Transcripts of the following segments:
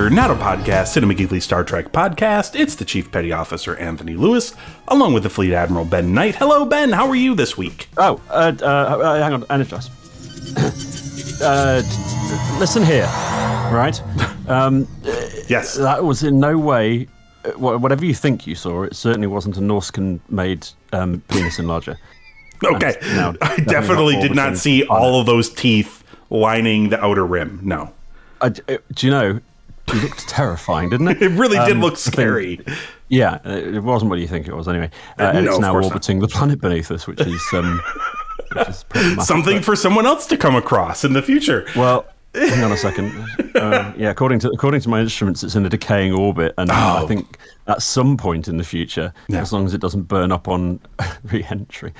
To I'm a Doctor, not a podcast, Cinema Geekly Star Trek podcast. It's the Chief Petty Officer Anthony Lewis, along with the Fleet Admiral Ben Knight. Hello, Ben. How are you this week? Oh, uh, uh, uh, hang on, energize. uh, listen here, right? Um, Yes. that was in no way, uh, whatever you think you saw, it certainly wasn't a Norscan-made um, penis enlarger. Okay. no, I definitely not did not see all of those teeth lining the outer rim. No. I, uh, do you know? It looked terrifying, didn't it? It really did Um, look I think- scary. Yeah, uh, it wasn't what you think it was anyway. Uh, Uh, and no, it's now course not. orbiting the planet beneath us, which is um, which is. Something But- for someone else to come across in the future. Well, hang on a second. Uh, yeah, according to according to my instruments, it's in a decaying orbit, and I Oh. think at some point in the future, Yeah. as long as it doesn't burn up on re-entry.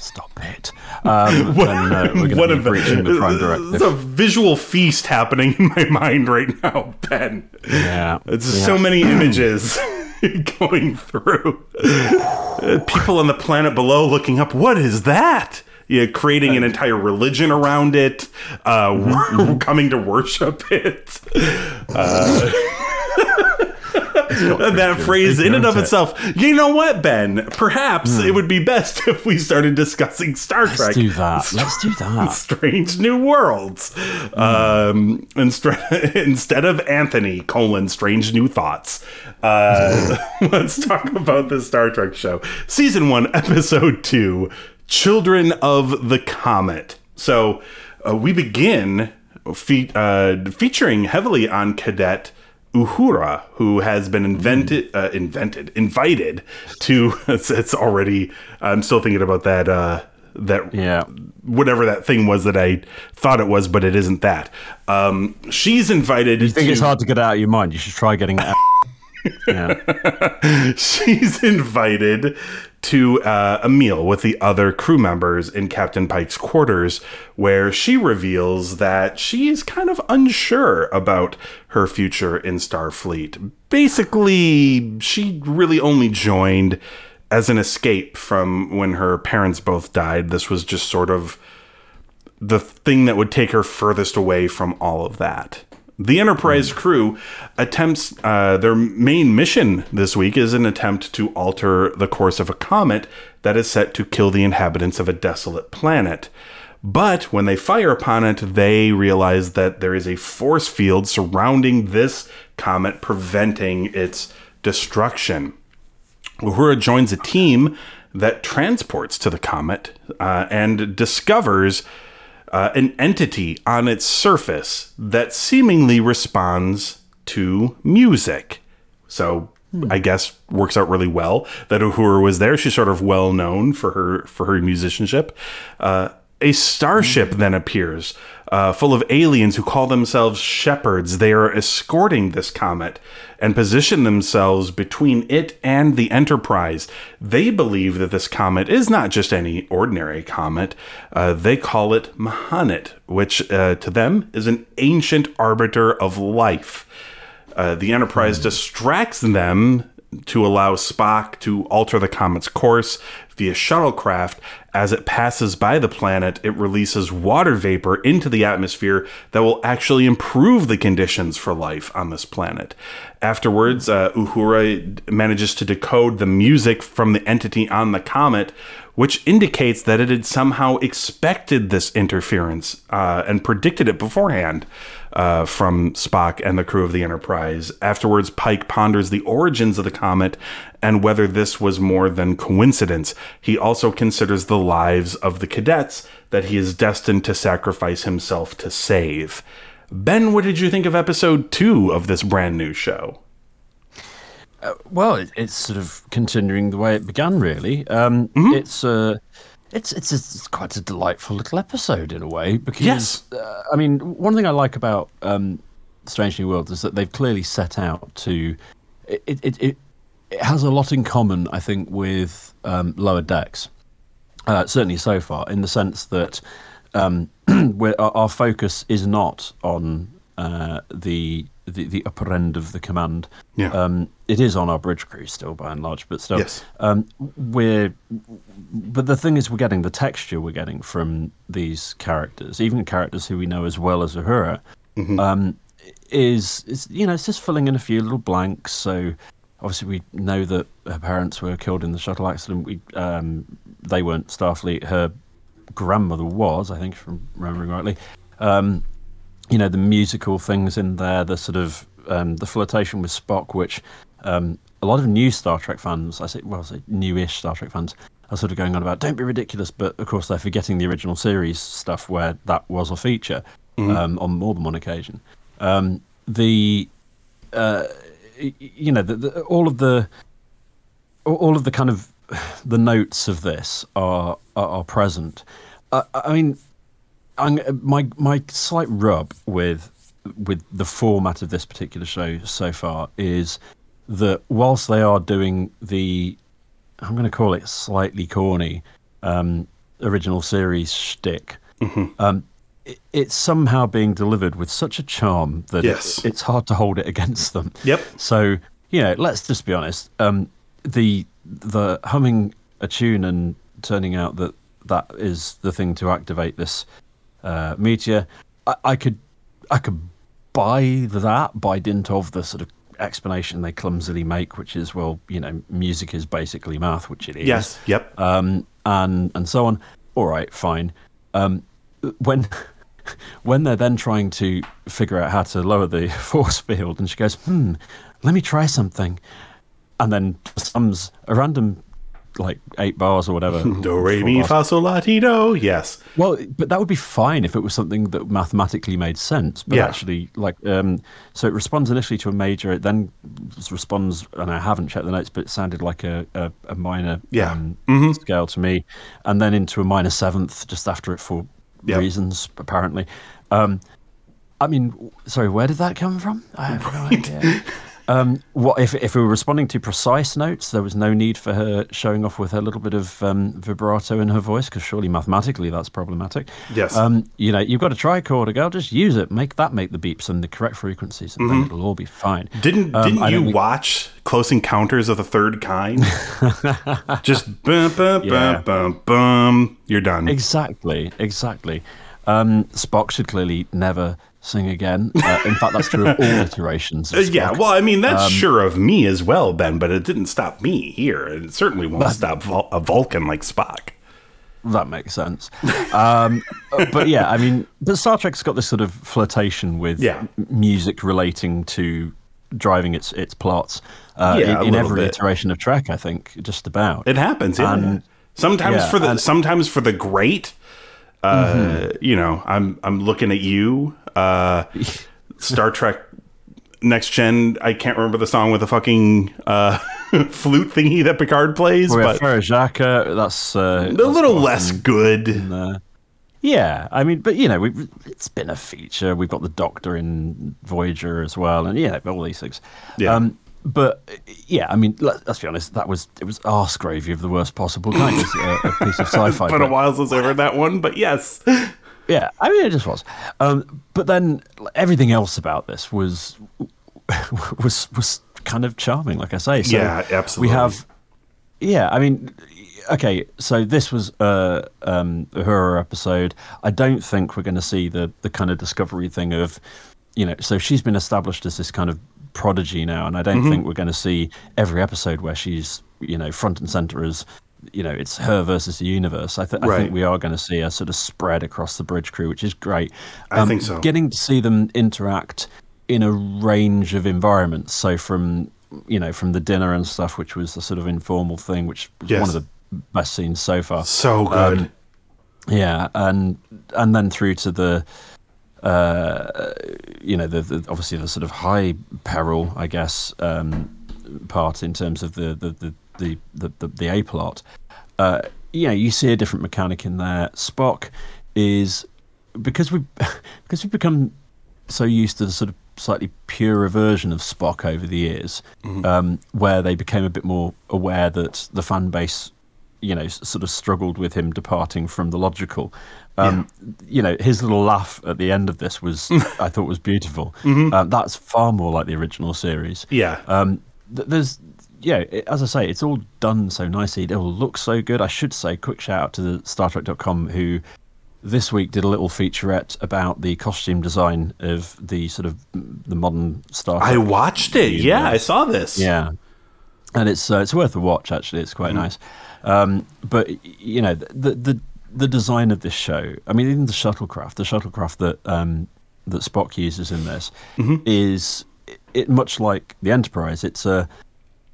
Stop it. Um, then uh, we're going What to be breaching the prime It's a visual feast happening in my mind right now, Ben. Yeah, It's yeah. so many images going through. Uh, People on the planet below looking up. What is that? Yeah, creating an entire religion around it, uh, Mm-hmm. coming to worship it. Uh, that phrase, in and of itself. You know what, Ben? Perhaps it would be best if we started discussing Star. Let's Trek. do that. Let's do that. Strange New Worlds. Um, instead, instead of Anthony colon Strange New Thoughts. Uh, let's talk about the Star Trek show, season one, episode two, Children of the Comet. So uh, we begin fe- uh, featuring heavily on Cadet. Uhura, who has been invented, uh, invented, invited to. It's, it's already. I'm still thinking about that. Uh, that Yeah. whatever that thing was that I thought it was, but it isn't that. Um, she's invited. You think to, it's hard to get out of your mind? You should try getting it out. yeah. She's invited to uh, a meal with the other crew members in Captain Pike's quarters, where she reveals that she's kind of unsure about her future in Starfleet. Basically, she really only joined as an escape from when her parents both died. This was just sort of the thing that would take her furthest away from all of that. The Enterprise crew attempts uh, their main mission this week is an attempt to alter the course of a comet that is set to kill the inhabitants of a desolate planet. But when they fire upon it, they realize that there is a force field surrounding this comet, preventing its destruction. Uhura joins a team that transports to the comet uh, and discovers uh, an entity on its surface that seemingly responds to music. So I guess works out really well that Uhura was there. She's sort of well known for her for her musicianship. Uh, a starship then appears, uh, full of aliens who call themselves shepherds. They are escorting this comet and position themselves between it and the Enterprise. They believe that this comet is not just any ordinary comet. Uh, they call it M'hanit, which uh, to them is an ancient arbiter of life. Uh, the Enterprise distracts them to allow Spock to alter the comet's course via shuttlecraft. As it passes by the planet, it releases water vapor into the atmosphere that will actually improve the conditions for life on this planet. Afterwards, uh, Uhura manages to decode the music from the entity on the comet, which indicates that it had somehow expected this interference uh, and predicted it beforehand uh, from Spock and the crew of the Enterprise. Afterwards, Pike ponders the origins of the comet and whether this was more than coincidence. He also considers the lives of the cadets that he is destined to sacrifice himself to save. Ben, what did you think of episode two of this brand new show? Uh, well, it, it's sort of continuing the way it began. Really, um, Mm-hmm. it's uh, it's it's it's quite a delightful little episode in a way because Yes. uh, I mean, one thing I like about um, Strange New Worlds is that they've clearly set out to it it, it, it has a lot in common, I think, with um, Lower Decks. Uh, certainly so far, in the sense that um, we're, our, our focus is not on uh, the, the the upper end of the command. Yeah. Um, it is on our bridge crew still, by and large, but still, Yes. um, we're. But the thing is, we're getting the texture we're getting from these characters, even characters who we know as well as Uhura, um, is is you know it's just filling in a few little blanks. So obviously we know that her parents were killed in the shuttle accident. We um, they weren't Starfleet. Her grandmother was, I think, if I'm remembering rightly. Um, you know the musical things in there, the sort of um, the flirtation with Spock, which um, a lot of new Star Trek fans, I say, well, I say newish Star Trek fans, are sort of going on about. Don't be ridiculous, but of course they're forgetting the original series stuff where that was a feature um, on more than one occasion. Um, the uh, you know the, the, all of the all- of the kind of the notes of this are are, are present. I, I mean, I'm, my my slight rub with with the format of this particular show so far is that whilst they are doing the I'm going to call it slightly corny um, original series shtick, um, it, it's somehow being delivered with such a charm that Yes. it, it's hard to hold it against them. Yep. So you know, let's just be honest. Um, the the humming a tune and turning out that that is the thing to activate this uh, meteor. I, I could I could buy that by dint of the sort of explanation they clumsily make, which is well, you know, music is basically math, which it is Yes. Yep. um, and and so on. All right, fine. Um, when when they're then trying to figure out how to lower the force field, and she goes, "Hmm, let me try something," and then sums a random like eight bars or whatever. Do re mi fa sol la ti do. Yes. Well, but that would be fine if it was something that mathematically made sense. But Yeah. actually, like, um, so it responds initially to a major, it then responds, and I haven't checked the notes, but it sounded like a, a, a minor Yeah. um, scale to me, and then into a minor seventh just after it for Yep. reasons, apparently. Um, I mean, sorry, where did that come from? I have no idea. Um, what if if we were responding to precise notes? There was no need for her showing off with her little bit of um, vibrato in her voice, because surely mathematically that's problematic. Yes. Um, you know, you've got a tricorder, girl. Just use it. Make that make the beeps and the correct frequencies, and then it'll all be fine. Didn't Um, didn't you think- watch Close Encounters of the Third Kind? Just bum bum Yeah. bum bum bum. You're done. Exactly, exactly. Um, Spock should clearly never sing again. Uh, in fact, that's true of all iterations. Of Uh, yeah, well, I mean that's Um, sure of me as well, Ben, but it didn't stop me here, and it certainly won't stop Vul- a Vulcan like Spock. That makes sense. Um, but yeah, I mean, but Star Trek's got this sort of flirtation with Yeah. music relating to driving its its plots uh, Yeah, in, in every bit. iteration of Trek. I think just about. It happens, yeah. And- sometimes yeah, for the and- sometimes for the great. Uh, Mm-hmm. You know, I'm I'm looking at you. Uh, Star Trek Next Gen. I can't remember the song with the fucking uh, flute thingy that Picard plays, We have but Frère Jacques, That's uh, a that's little less good. Uh, yeah, I mean, but you know, we've, it's been a feature. We've got the Doctor in Voyager as well, and yeah, all these things. Yeah. Um, but yeah, I mean, let, let's be honest. That was it was arse gravy of the worst possible kind. It's a, a piece of sci-fi. It's been a while since I heard that one, but yes. Yeah, I mean, it just was. Um, but then everything else about this was was was kind of charming. Like I say, so Yeah, absolutely. We have, yeah. I mean, okay. So this was a um, a horror episode. I don't think we're going to see the the kind of discovery thing of, you know. So she's been established as this kind of prodigy now, and I don't Mm-hmm. think we're going to see every episode where she's you know front and center as. You know, it's her versus the universe. I, th- I think we are going to see a sort of spread across the bridge crew, which is great. I think so. Getting to see them interact in a range of environments. So from you know from the dinner and stuff, which was the sort of informal thing, which was Yes. one of the best scenes so far. So good. Um, Yeah, and and then through to the, uh, you know, the, the obviously the sort of high peril, I guess, um, part in terms of the the the the the, the, the A plot. Uh, you know, you see a different mechanic in there. Spock is because we because we've become so used to the sort of slightly purer version of Spock over the years, um, where they became a bit more aware that the fan base, you know, sort of struggled with him departing from the logical. Um, You know, his little laugh at the end of this was, I thought, was beautiful. Um, that's far more like the original series. Yeah. Um, th- there's, yeah, it, as I say, it's all done so nicely. It all looks so good. I should say, quick shout out to the StarTrek.com who this week did a little featurette about the costume design of the sort of the modern Star Trek. I watched it. Yeah, I saw this. Yeah, and it's uh, it's worth a watch. Actually, it's quite nice. Um, but you know the the the design of this show. I mean, even the shuttlecraft, the shuttlecraft that um, that Spock uses in this is it much like the Enterprise. It's a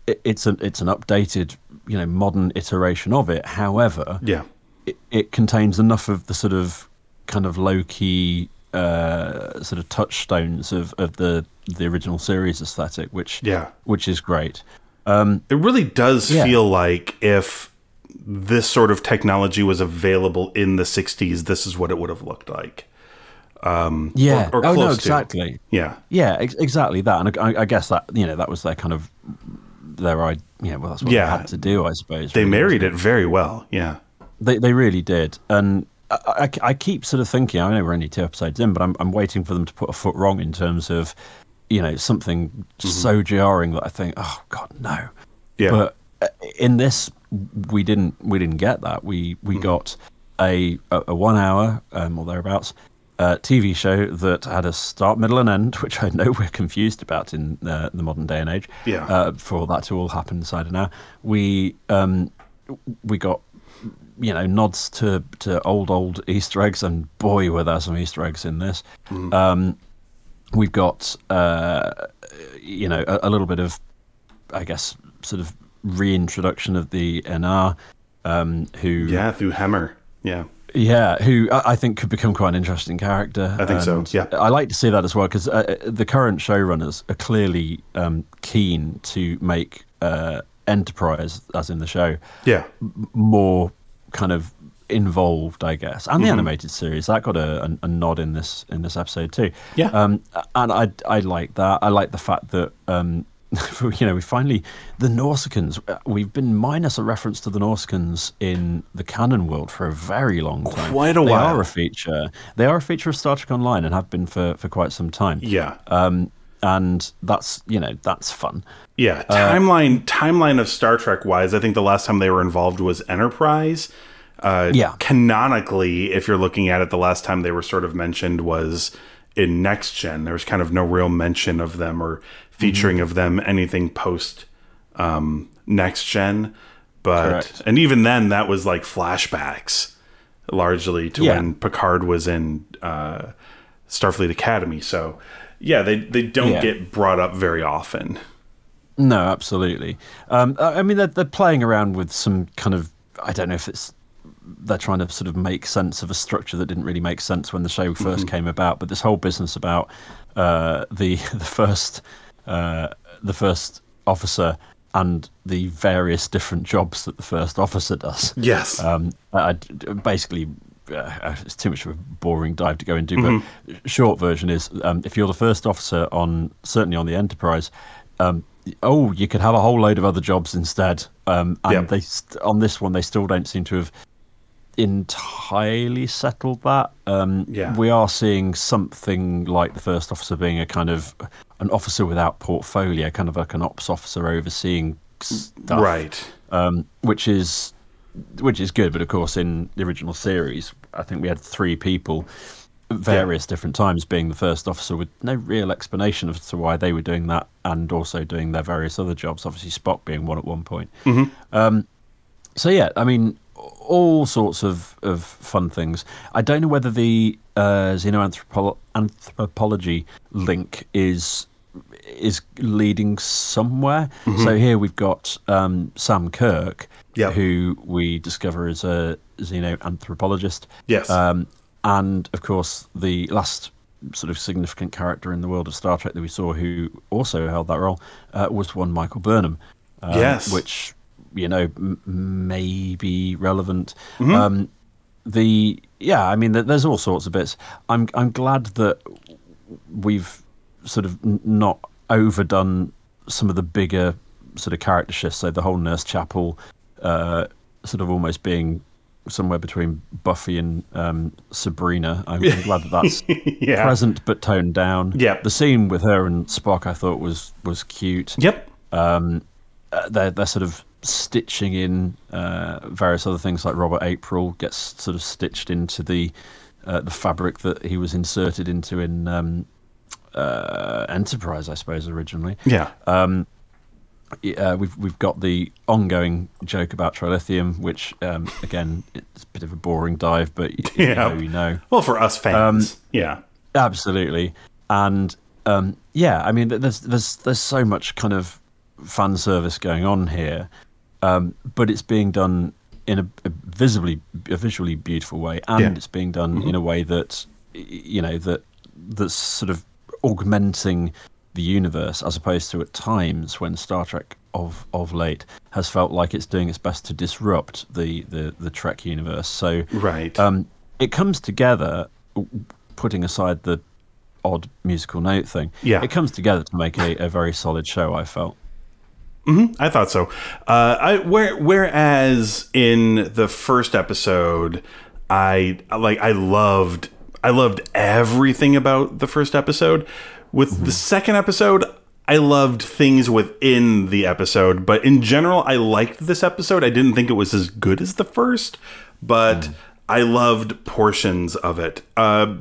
it- it's an it's an updated you know modern iteration of it. However, Yeah. it, it contains enough of the sort of kind of low key uh, sort of touchstones of, of the the original series aesthetic, which Yeah. which is great. Um, it really does Yeah. feel like if this sort of technology was available in the 60s, this is what it would have looked like. Um, yeah. or oh no, close to. exactly. Yeah. Yeah, ex- exactly that. And I, I guess that you know that was their kind of their idea. Yeah, well, that's what Yeah. they had to do, I suppose. They really, married it very well. Yeah. They they really did, and I, I, I keep sort of thinking. I know we're only two episodes in, but I'm I'm waiting for them to put a foot wrong in terms of, you know, something so jarring that I think, oh God, no. Yeah. But uh, in this, we didn't we didn't get that. We we got a a, one hour um, or thereabouts. Uh, TV show that had a start, middle, and end, which I know we're confused about in uh, the modern day and age. Yeah. Uh, for that to all happen inside an hour, we um, we got you know nods to to old old Easter eggs, and boy were there some Easter eggs in this. Um, we've got uh, you know a, a little bit of I guess sort of reintroduction of the Aenar, um, who Yeah. Through Hemmer, Yeah. yeah, who I I think could become quite an interesting character. I think so, yeah. I like to see that as well because uh, the current showrunners are clearly um, keen to make uh, Enterprise, as in the show, Yeah. more kind of involved, I guess, and the Mm-hmm. animated series that got a, a, a nod in this in this episode too. Yeah. um, and I I like that. I like the fact that um, you know we finally the Nausicaans. uh, We've been minus a reference to the Nausicaans in the canon world for a very long time. Quite a they while. are a feature. They are a feature of Star Trek Online and have been for for quite some time. Yeah. Um, and that's you know that's fun. Yeah, Uh, timeline timeline of Star Trek wise, I think the last time they were involved was Enterprise. Uh, Yeah. Canonically, if you're looking at it, the last time they were sort of mentioned was in Next Gen. There was kind of no real mention of them or featuring Mm-hmm. of them anything post um, Next Gen. But Correct. and even then, that was like flashbacks largely to Yeah. when Picard was in uh, Starfleet Academy. So yeah, they they don't Yeah. get brought up very often. No, absolutely. Um, I mean, they're, they're playing around with some kind of. I don't know if it's they're trying to sort of make sense of a structure that didn't really make sense when the show 1st came about. But this whole business about uh, the the first uh, the first officer and the various different jobs that the first officer does. Yes. Um, I, basically, uh, it's too much of a boring dive to go into. But short version is, um, if you're the first officer on certainly on the Enterprise, um, oh, you could have a whole load of other jobs instead. Um, and Yep. they st- on this one they still don't seem to have entirely settled that. Um, Yeah. we are seeing something like the first officer being a kind of an officer without portfolio, kind of like an ops officer overseeing stuff Right. um, which is which is good. But of course, in the original series, I think we had three people, at various different times, being the first officer with no real explanation as to why they were doing that, and also doing their various other jobs. Obviously, Spock being one at one point. Hmm. Um, so yeah, I mean, all sorts of, of fun things. I don't know whether the uh, xenoanthropo- anthropology link is is leading somewhere. So here we've got um, Sam Kirk, Yep. who we discover is a xenoanthropologist. Yes. Um, and of course, the last sort of significant character in the world of Star Trek that we saw who also held that role uh, was one Michael Burnham. Um, Yes. Which, you know, m- may be relevant. Mm-hmm. Um, the yeah, I mean, there's all sorts of bits. I'm I'm glad that we've sort of n- not overdone some of the bigger sort of character shifts. So the whole Nurse Chapel, uh, sort of almost being somewhere between Buffy and um, Sabrina. I'm, I'm glad that that's yeah. present but toned down. Yep. The scene with her and Spock, I thought was was cute. Yep. Uh, they're they're sort of stitching in uh, various other things, like Robert April gets sort of stitched into the uh, the fabric that he was inserted into in um, uh, Enterprise, I suppose, originally. Yeah. Uh, we've we've got the ongoing joke about trilithium, which um, again it's a bit of a boring dive, but y- you Yeah. know you know. well, for us fans. Um, yeah. Absolutely, and um, yeah, I mean, there's there's there's so much kind of fan service going on here, um, but it's being done in a, a visibly, a visually beautiful way, and Yeah. it's being done in a way that you know that that's sort of augmenting the universe, as opposed to at times when Star Trek of of late has felt like it's doing its best to disrupt the the, the Trek universe. So Right. um, it comes together, putting aside the odd musical note thing. Yeah. it comes together to make a, a very solid show. I felt. I thought so. Uh, I where whereas in the first episode, I like I loved I loved everything about the first episode. With the second episode, I loved things within the episode, but in general, I liked this episode. I didn't think it was as good as the first, but I loved portions of it. Uh,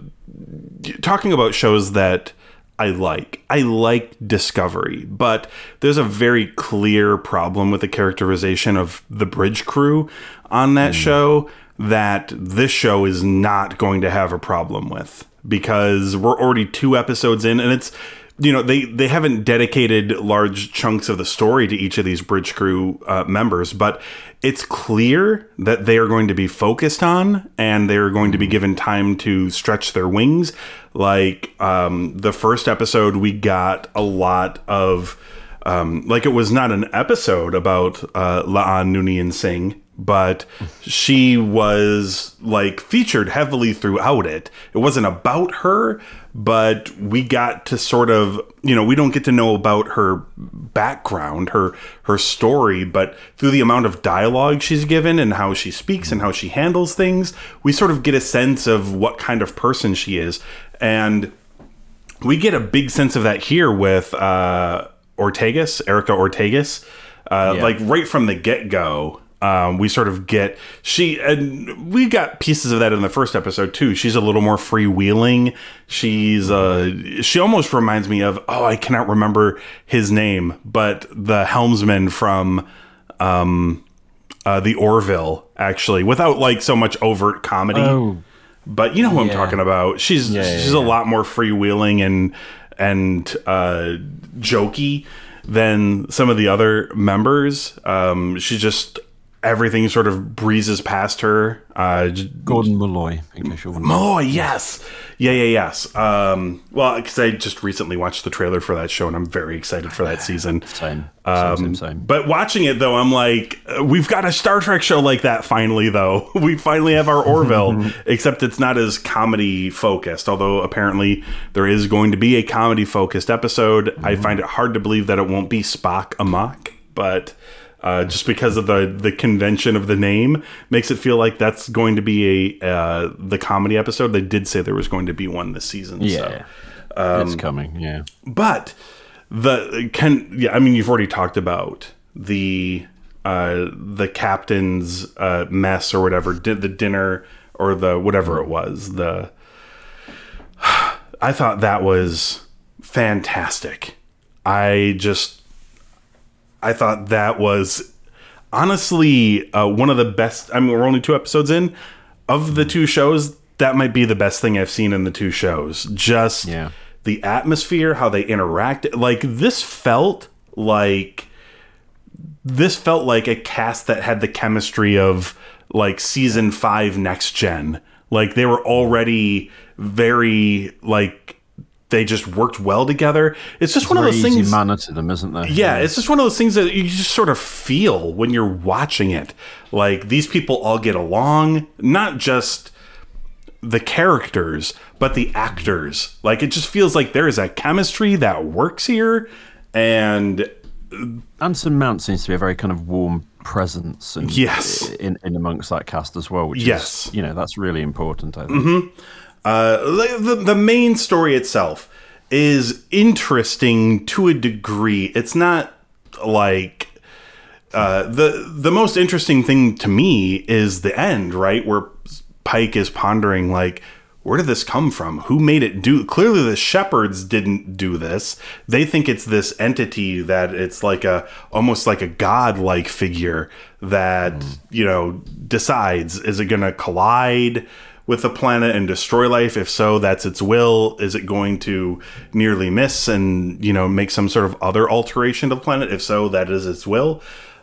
talking about shows that I like. I like Discovery, but there's a very clear problem with the characterization of the bridge crew on that hmm. show that this show is not going to have a problem with because we're already two episodes in and it's you know they they haven't dedicated large chunks of the story to each of these bridge crew uh, members but it's clear that they are going to be focused on and they're going to be given time to stretch their wings like um, the first episode we got a lot of um, like it was not an episode about uh, La'an Noonien Singh, but she was like featured heavily throughout it. It wasn't about her, but we got to sort of, you know, we don't get to know about her background, her her story, but through the amount of dialogue she's given and how she speaks and how she handles things, we sort of get a sense of what kind of person she is. And we get a big sense of that here with uh, Ortegas, Erica Ortegas. Uh, Yeah. Like right from the get go, um, we sort of get she and we got pieces of that in the first episode too. She's a little more freewheeling. She's uh, she almost reminds me of oh I cannot remember his name, but the helmsman from um, uh, the Orville actually, without like so much overt comedy. Oh. But you know who I'm talking about. She's Yeah, yeah, she's a yeah. lot more freewheeling and and uh, jokey than some of the other members. Um, she just everything sort of breezes past her. Uh, Gordon Malloy, in case you're wondering. Oh yes, yeah, yeah, yes. Um, well, because I just recently watched the trailer for that show, and I'm very excited for that season. Same, same, Um, same, same. But watching it though, I'm like, uh, we've got a Star Trek show like that finally. Though we finally have our Orville, except it's not as comedy focused. Although apparently there is going to be a comedy focused episode. I find it hard to believe that it won't be Spock amok, but. Uh, just because of the the convention of the name makes it feel like that's going to be a uh, the comedy episode. They did say there was going to be one this season. so. Yeah, um, it's coming. Yeah, But the can yeah, I mean you've already talked about the uh the captain's uh mess or whatever, did the dinner or the whatever it was. The I thought that was fantastic. I just I thought that was honestly uh, one of the best. I mean, we're only two episodes in of the two shows. That might be the best thing I've seen in the two shows. Just Yeah. the atmosphere, how they interact. Like this felt like this felt like a cast that had the chemistry of like season five next gen. Like they were already very like they just worked well together. It's just one of those things. manner to them, isn't there? Yeah, it's just one of those things that you just sort of feel when you're watching it. Like these people all get along, not just the characters, but the actors. Like it just feels like there is a chemistry that works here and Anson Mount seems to be a very kind of warm presence and Yes. in, in amongst that cast as well, which Yes. is you know, that's really important, I think. Mm-hmm. Uh, the, the main story itself is interesting to a degree. It's not like uh, the the most interesting thing to me is the end, right? Where Pike is pondering like. Where did this come from? Who made it do? Clearly, the shepherds didn't do this. They think it's this entity that it's like a almost like a god-like figure that you know decides is it going to collide with the planet and destroy life? If so, that's its will. Is it going to nearly miss and you know make some sort of other alteration to the planet? If so, that is its will.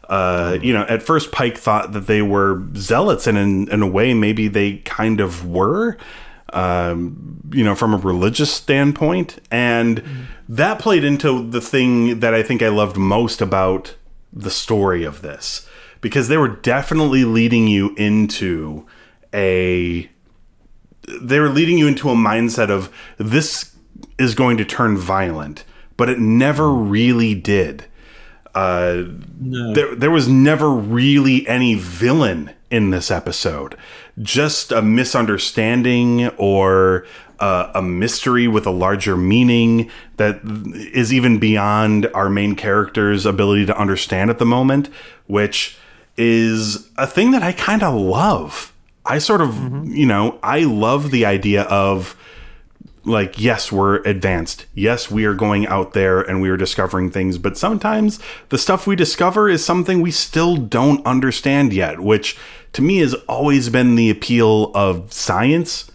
Uh, you know, at first Pike thought that they were zealots, and in, in a way, maybe they kind of were. Um, you know, from a religious standpoint, and that played into the thing that I think I loved most about the story of this, because they were definitely leading you into a they were leading you into a mindset of this is going to turn violent, but it never really did. Uh, there, there was never really any villain in this episode. Just a misunderstanding or uh, a mystery with a larger meaning that is even beyond our main character's ability to understand at the moment, which is a thing that I kind of love. I sort of, mm-hmm. you know, I love the idea of like, yes, we're advanced. Yes, we are going out there and we are discovering things, but sometimes the stuff we discover is something we still don't understand yet, which to me has always been the appeal of science.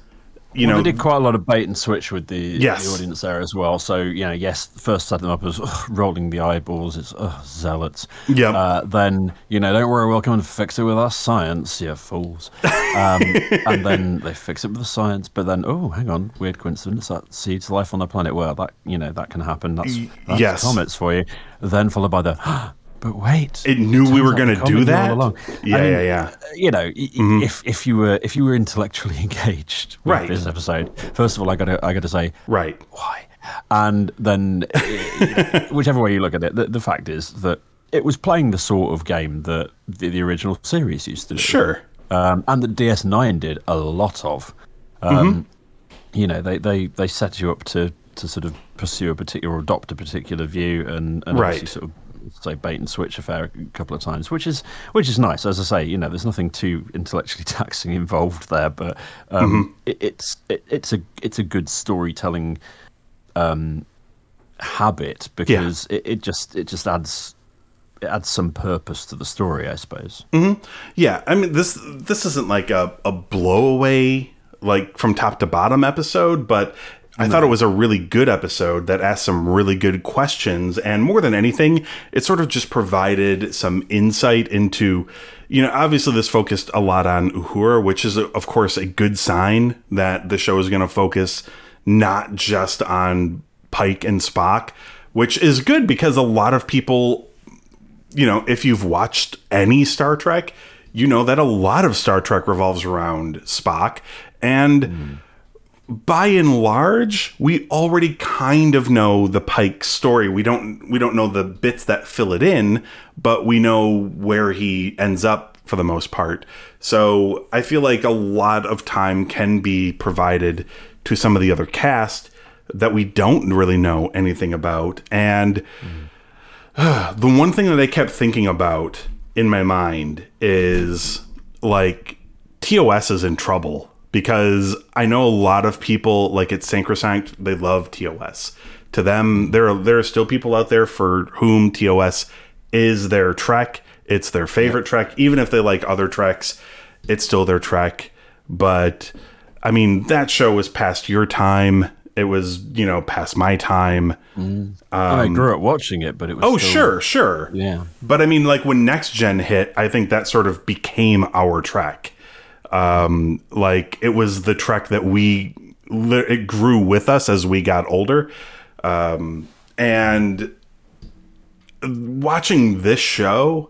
You Well, know, they did quite a lot of bait and switch with the, Yes. the audience there as well. So, you know, yes, first set them up as ugh, rolling the eyeballs, it's ugh, zealots. Yep. Uh, then, you know, don't worry, we'll come and fix it with our science, you fools. Um, and then they fix it with the science, but then, oh, hang on, weird coincidence, that seeds life on the planet. Well, that, you know, that can happen. That's, that's yes. comets for you. Then followed by the, but wait. it knew we were going to do knew all that. along. Yeah, I mean, yeah, yeah. you know, y- if if you were if you were intellectually engaged with Right. this episode, first of all, I got to I got to say Right. why, and then whichever way you look at it, the, the fact is that it was playing the sort of game that the, the original series used to do, Sure. um, and that DS9 did a lot of. Um, You know, they, they they set you up to to sort of pursue a particular or adopt a particular view, and, and Right. sort of say bait and switch affair a couple of times, which is which is nice. As I say, you know, there's nothing too intellectually taxing involved there, but um, it, it's it, it's a it's a good storytelling um, habit because it, it just it just adds it adds some purpose to the story, I suppose. Yeah, I mean this this isn't like a, a blowaway like from top to bottom episode, but I thought it was a really good episode that asked some really good questions and more than anything, it sort of just provided some insight into you know, obviously this focused a lot on Uhura, which is of course a good sign that the show is going to focus not just on Pike and Spock, which is good because a lot of people you know, if you've watched any Star Trek, you know that a lot of Star Trek revolves around Spock. And hmm. By and large, we already kind of know the Pike story. We don't we don't know the bits that fill it in, but we know where he ends up for the most part. So I feel like a lot of time can be provided to some of the other cast that we don't really know anything about. And the one thing that I kept thinking about in my mind is like TOS is in trouble because I know a lot of people like it's sacrosanct they love TOS. To them there are there are still people out there for whom TOS is their trek. It's their favorite trek even if they like other treks, it's still their trek. But I mean that show was past your time. It was, you know, past my time. Mm. I um, grew up watching it, but it was Oh, still- sure, sure. Yeah. But I mean, like when next gen hit, I think that sort of became our track. Um, like it was the Trek that we it grew with us as we got older, um, and watching this show,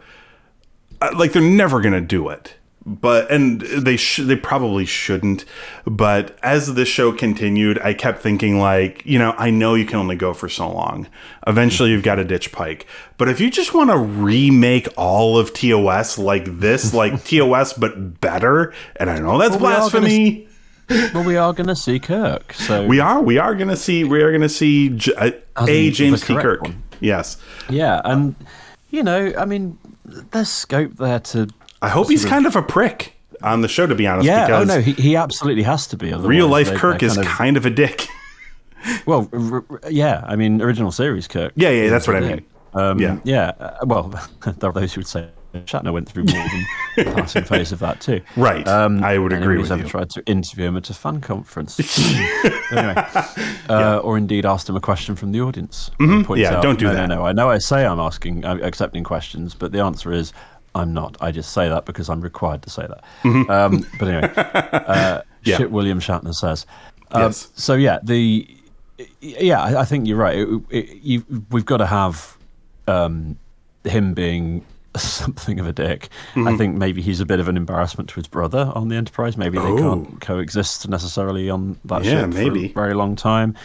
uh, like they're never gonna do it but and they sh- they probably shouldn't but as the show continued i kept thinking like you know i know you can only go for so long. Eventually you've got to ditch pike. But if you just want to remake all of tos like this like tos but better and i know that's Well, blasphemy. well, we are going to see Kirk, so we are we are gonna see we are gonna see J- uh, a. james t. kirk. one. yes. Yeah, and you know, I mean, there's scope there to. I hope he's kind of a prick on the show to be honest Yeah, oh no, he, he absolutely has to be. real life they- kirk they're is kind of- kind of a dick Well, r- r- yeah, I mean, original series Kirk. Yeah, yeah, that's what I mean. Um, Yeah. yeah. uh, well, there are those who would say Shatner went through more than the passing phase of that too. Right. I would agree with ever you. tried to interview him at a fan conference, anyway, uh, or indeed asked him a question from the audience. Mm-hmm. Yeah, out, don't do no, that. No, no, I know I say I'm asking, I'm accepting questions, but the answer is. I'm not. I just say that because I'm required to say that. Um, but anyway, uh, Mm-hmm. Yeah. shit William Shatner says. Um, Yes. So yeah, the yeah, I, I think you're right. It, it, you, we've got to have um, him being something of a dick. Mm-hmm. I think maybe he's a bit of an embarrassment to his brother on the Enterprise. Maybe they Oh. can't coexist necessarily on that Yeah, ship maybe. for a very long time.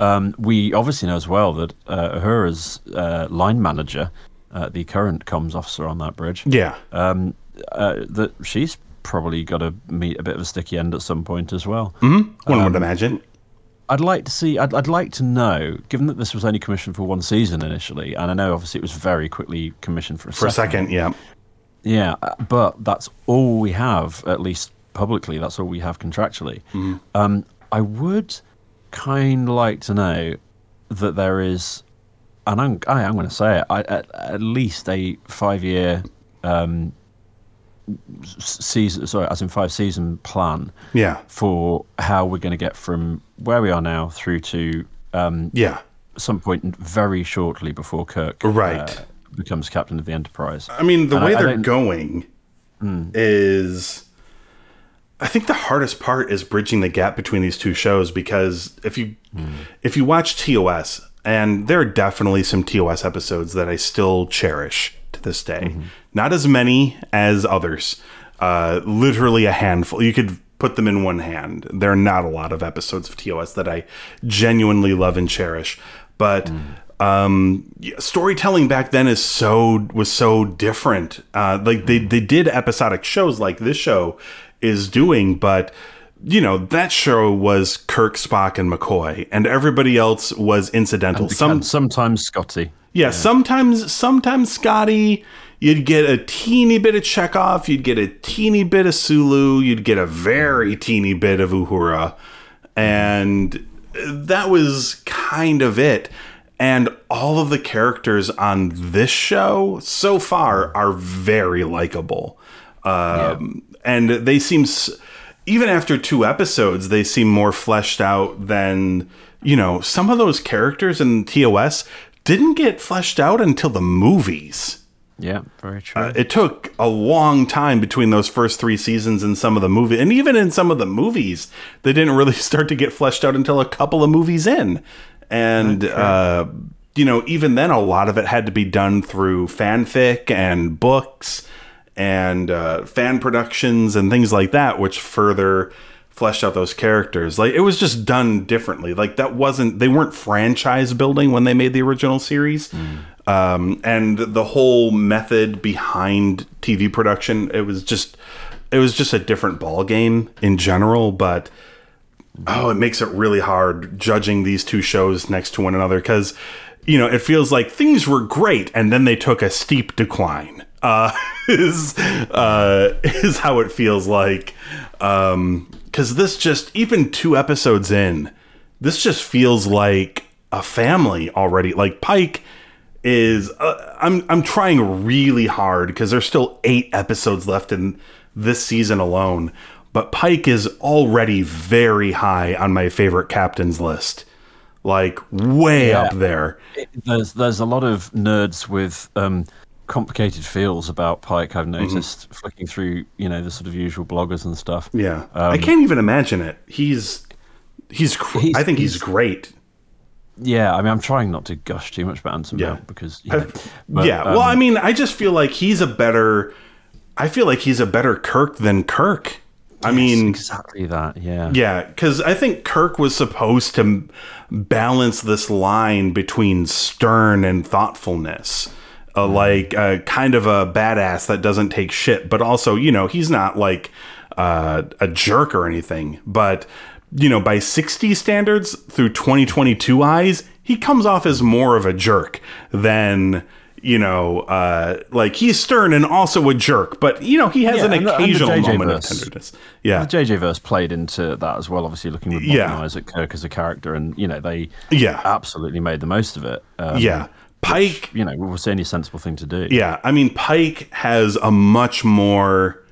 Um, we obviously know as well that uh, her as uh, line manager, uh, the current comms officer on that bridge, Yeah. um, uh, that she's probably got to meet a bit of a sticky end at some point as well. One Um, would imagine. I'd like to see. I'd, I'd like to know, given that this was only commissioned for one season initially, and I know obviously it was very quickly commissioned for a For a second, yeah. Yeah, uh, but that's all we have, at least publicly. That's all we have contractually. Um, I would kind of like to know that there is, and I'm I, I'm going to say it, I, at, at least a five year um, season. Sorry, as in five season plan Yeah. for how we're going to get from where we are now through to um, Yeah. some point very shortly before Kirk Right. uh, becomes captain of the Enterprise. I mean, the And way I- I they're don't- going is. I think the hardest part is bridging the gap between these two shows because if you if you watch TOS and there are definitely some TOS episodes that I still cherish to this day. Not as many as others. Uh, literally a handful. You could put them in one hand. There are not a lot of episodes of TOS that I genuinely love and cherish, but um storytelling back then is so was so different uh like they they did episodic shows like this show is doing but you know that show was kirk spock and mccoy and everybody else was incidental some sometimes Scotty. yeah, sometimes sometimes Scotty, you'd get a teeny bit of Chekov, you'd get a teeny bit of Sulu, you'd get a very teeny bit of Uhura, and that was kind of it. And all of the characters on this show so far are very likable. Um, And they seem, s- even after two episodes, they seem more fleshed out than, you know, some of those characters in TOS didn't get fleshed out until the movies. Yeah, very true. Uh, It took a long time between those first three seasons and some of the movie, and even in some of the movies, they didn't really start to get fleshed out until a couple of movies in. And uh, you know, even then, a lot of it had to be done through fanfic and books and uh, fan productions and things like that, which further fleshed out those characters. Like it was just done differently. Like that wasn't they weren't franchise building when they made the original series. Um, and the whole method behind TV production, it was just it was just a different ball game in general, but oh, it makes it really hard judging these two shows next to one another because you know it feels like things were great and then they took a steep decline. Uh, is uh, is how it feels like Um because this just even two episodes in, this just feels like a family already. Like Pike is uh, I'm I'm trying really hard because there's still 8 episodes left in this season alone, but Pike is already very high on my favorite captains list. Like way Yeah. up there. there's there's a lot of nerds with um, complicated feels about Pike. I've noticed flicking through, you know, the sort of usual bloggers and stuff. Yeah, I can't even imagine it. He's he's. Cr- He's- I think he's, he's- great. Yeah, I mean, I'm trying not to gush too much about Anson Yeah. Mount because, you know, but, yeah. um, well, I mean, I just feel like he's a better. I feel like he's a better Kirk than Kirk. I mean, exactly that. Yeah, Yeah, because I think Kirk was supposed to balance this line between stern and thoughtfulness. Uh, like uh, kind of a badass that doesn't take shit, but also, you know, he's not like uh, a jerk or anything. But, you know, by 60 standards through 2022 eyes, he comes off as more of a jerk than. You know, uh, like he's stern and also a jerk, but you know he has Yeah, an and and occasional JJ moment of tenderness. Yeah, the JJ verse played into that as well. Obviously, looking with Yeah. yeah. Isaac Kirk as a character, and you know they Yeah. absolutely made the most of it. Um, yeah. Pike you know, was the only sensible thing to do. Yeah, I mean Pike has a much more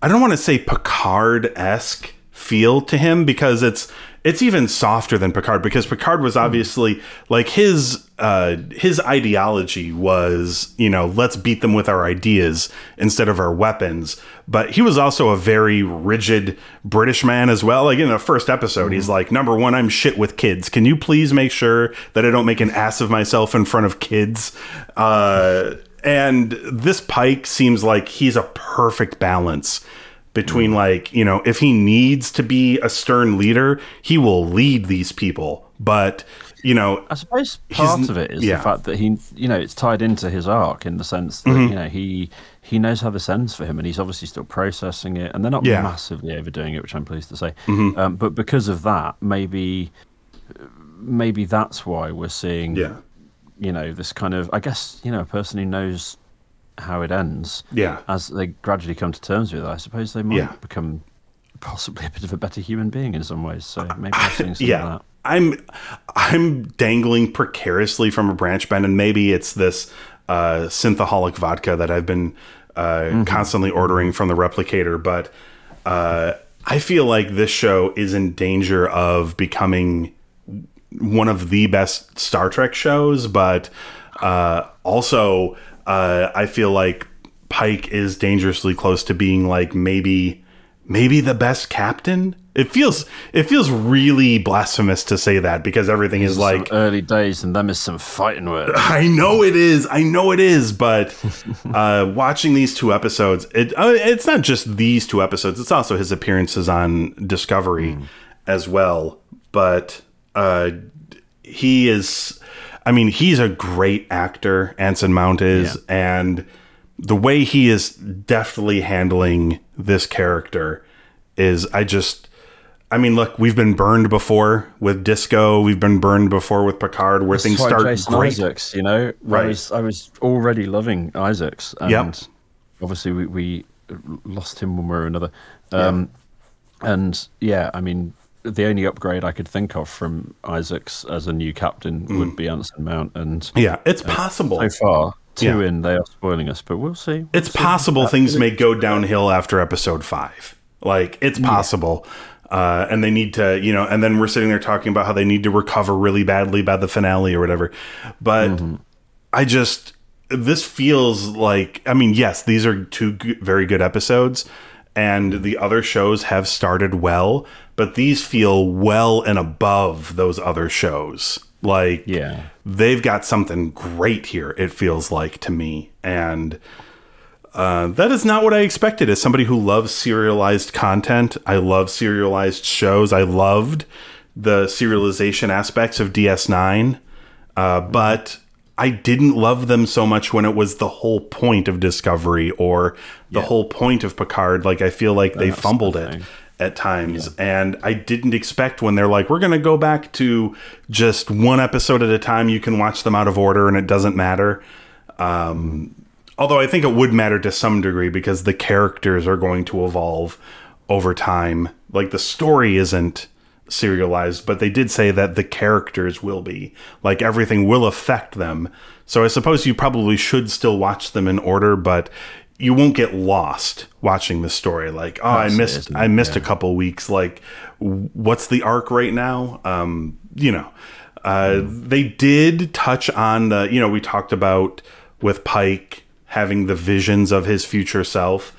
I don't want to say Picard esque feel to him because it's it's even softer than Picard because Picard was obviously like his uh his ideology was, you know, let's beat them with our ideas instead of our weapons. But he was also a very rigid British man as well. Like in the first episode, he's like, number one, I'm shit with kids. Can you please make sure that I don't make an ass of myself in front of kids? Uh and this Pike seems like he's a perfect balance between like you know if he needs to be a stern leader he will lead these people but you know I suppose part of it is yeah. the fact that he, you know, it's tied into his arc in the sense that Mm-hmm. you know he he knows how this ends for him, and he's obviously still processing it, and they're not Yeah. Mm-hmm. massively overdoing it, which I'm pleased to say. Um, but because of that, maybe maybe that's why we're seeing, yeah you know, this kind of, I guess, you know, a person who knows how it ends. Yeah. As they gradually come to terms with it, I suppose they might Yeah. become possibly a bit of a better human being in some ways. So maybe we're seeing some yeah of that. i'm i'm dangling precariously from a branch Ben and maybe it's this uh synthaholic vodka that i've been uh constantly ordering from the replicator but uh i feel like this show is in danger of becoming one of the best Star Trek shows, but uh, also uh, I feel like Pike is dangerously close to being like maybe maybe the best captain. It feels it feels really blasphemous to say that because everything is like early days, and them is some fighting words. I know it is. I know it is. But uh, watching these two episodes, it uh, it's not just these two episodes. It's also his appearances on Discovery as well. But uh, he is. I mean, he's a great actor. Anson Mount is, and the way he is deftly handling this character is. I just. I mean, look, we've been burned before with Disco. We've been burned before with Picard, where things That's why start Jason great. Isaacs, you know, Right. I was I was already loving Isaacs, and Yep. obviously we, we lost him one way or another. Um, And yeah, I mean, the only upgrade I could think of from Isaacs as a new captain Mm. would be Anson Mount, and Yeah, it's possible. so far two Yeah. in they are spoiling us, but we'll see. It's possible things may go downhill after episode five. Like it's possible. Uh, and they need to, you know, and then we're sitting there talking about how they need to recover really badly by the finale or whatever. But I just, this feels like, I mean, yes, these are two very good episodes, and the other shows have started well, but these feel well and above those other shows. Like, Yeah. they've got something great here, it feels like to me. And uh, that is not what I expected as somebody who loves serialized content. I love serialized shows. I loved the serialization aspects of DS9, uh, but I didn't love them so much when it was the whole point of Discovery or the whole point of Picard. Like, I feel like they fumbled it thing. at times. And I didn't expect when they're like, we're going to go back to just one episode at a time. You can watch them out of order and it doesn't matter. Um, although I think it would matter to some degree because the characters are going to evolve over time. Like the story isn't serialized, but they did say that the characters will be. Like everything will affect them. So I suppose you probably should still watch them in order, but you won't get lost watching the story. Like, oh, I missed, I missed a couple weeks. Like, what's the arc right now? Um, you know, uh, they did touch on the, you know, we talked about with Pike having the visions of his future self.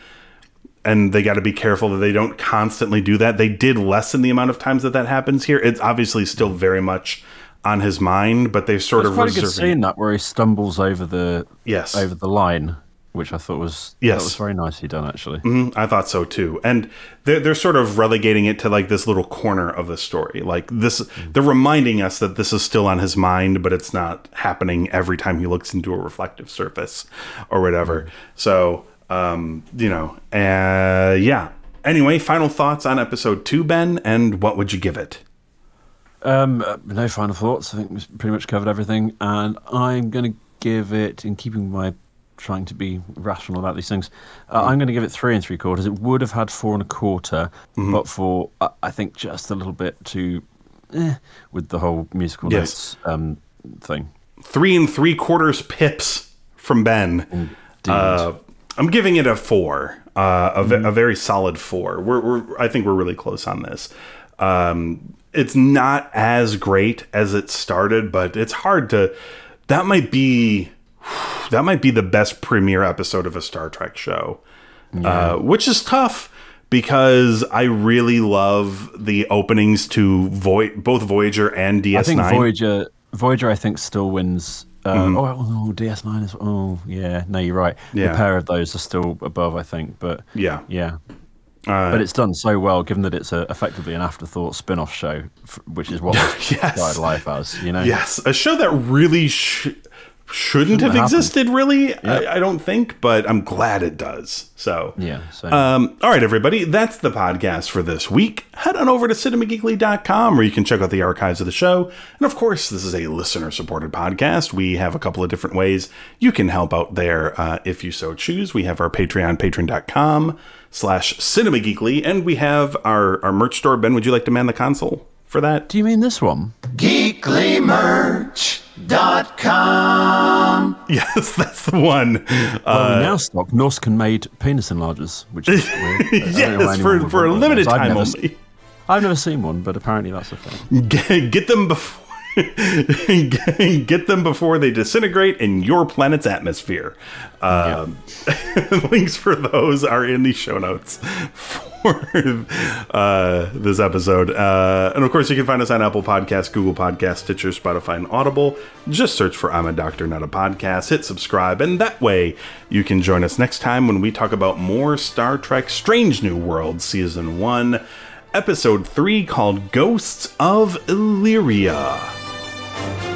And they got to be careful that they don't constantly do that. They did lessen the amount of times that that happens here. It's obviously still very much on his mind, but they sort It's of quite a good scene that where he stumbles over the Yes. over the line, which I thought was Yes. that was very nicely done actually. Mhm, I thought so too. And they're, they're sort of relegating it to like this little corner of the story. Like this, they're reminding us that this is still on his mind, but it's not happening every time he looks into a reflective surface or whatever. So, um, you know, uh, yeah. Anyway, final thoughts on episode two, Ben, and what would you give it? Um, uh, no final thoughts. I think we've pretty much covered everything, and I'm going to give it, in keeping my trying to be rational about these things, uh, I'm going to give it three and three quarters. It would have had four and a quarter, but for uh, I think just a little bit too, eh, with the whole musical Yes. notes um, thing. Three and three quarters pips from Ben. Uh, I'm giving it a four, uh, a, ve- a very solid four. We're, we're, I think we're really close on this. Um, it's not as great as it started, but it's hard to. That might be, that might be the best premiere episode of a Star Trek show, uh, which is tough because I really love the openings to Voy- both Voyager and DS9. I think Voyager, Voyager, I think still wins. Uh, oh, oh, DS9 is. Oh, yeah. No, you're right. Yeah. The pair of those are still above, I think. But Yeah. yeah. but it's done so well, given that it's a, effectively an afterthought spin-off show, f- which is what Yes. life as. You know. Yes, a show that really sh- shouldn't, have have happened. existed, really. I, I don't think, but I'm glad it does. So, Yeah. Um, all right, everybody, that's the podcast for this week. Head on over to cinemageekly.com where you can check out the archives of the show. And of course, this is a listener supported podcast. We have a couple of different ways you can help out there uh, if you so choose. We have our Patreon, patreon.com slash cinemageekly, and we have our, our merch store. Ben, would you like to man the console for that? Do you mean this one? geeklymerch.com. Yes, that's the one. Well, Uh, we now stock Norscan made penis enlargers, which is weird. I don't know why yes, for, for a limited those. I've time never only. I've never seen one, but apparently that's a thing. Get, get them before. get, them before they disintegrate in your planet's atmosphere. Um, links for those are in the show notes for uh, this episode. Uh, and of course, you can find us on Apple Podcasts, Google Podcasts, Stitcher, Spotify, and Audible. Just search for I'm a Doctor, Not a Podcast. Hit subscribe, and that way you can join us next time when we talk about more Star Trek Strange New World Season 1, Episode 3 called Ghosts of Illyria. Thank you.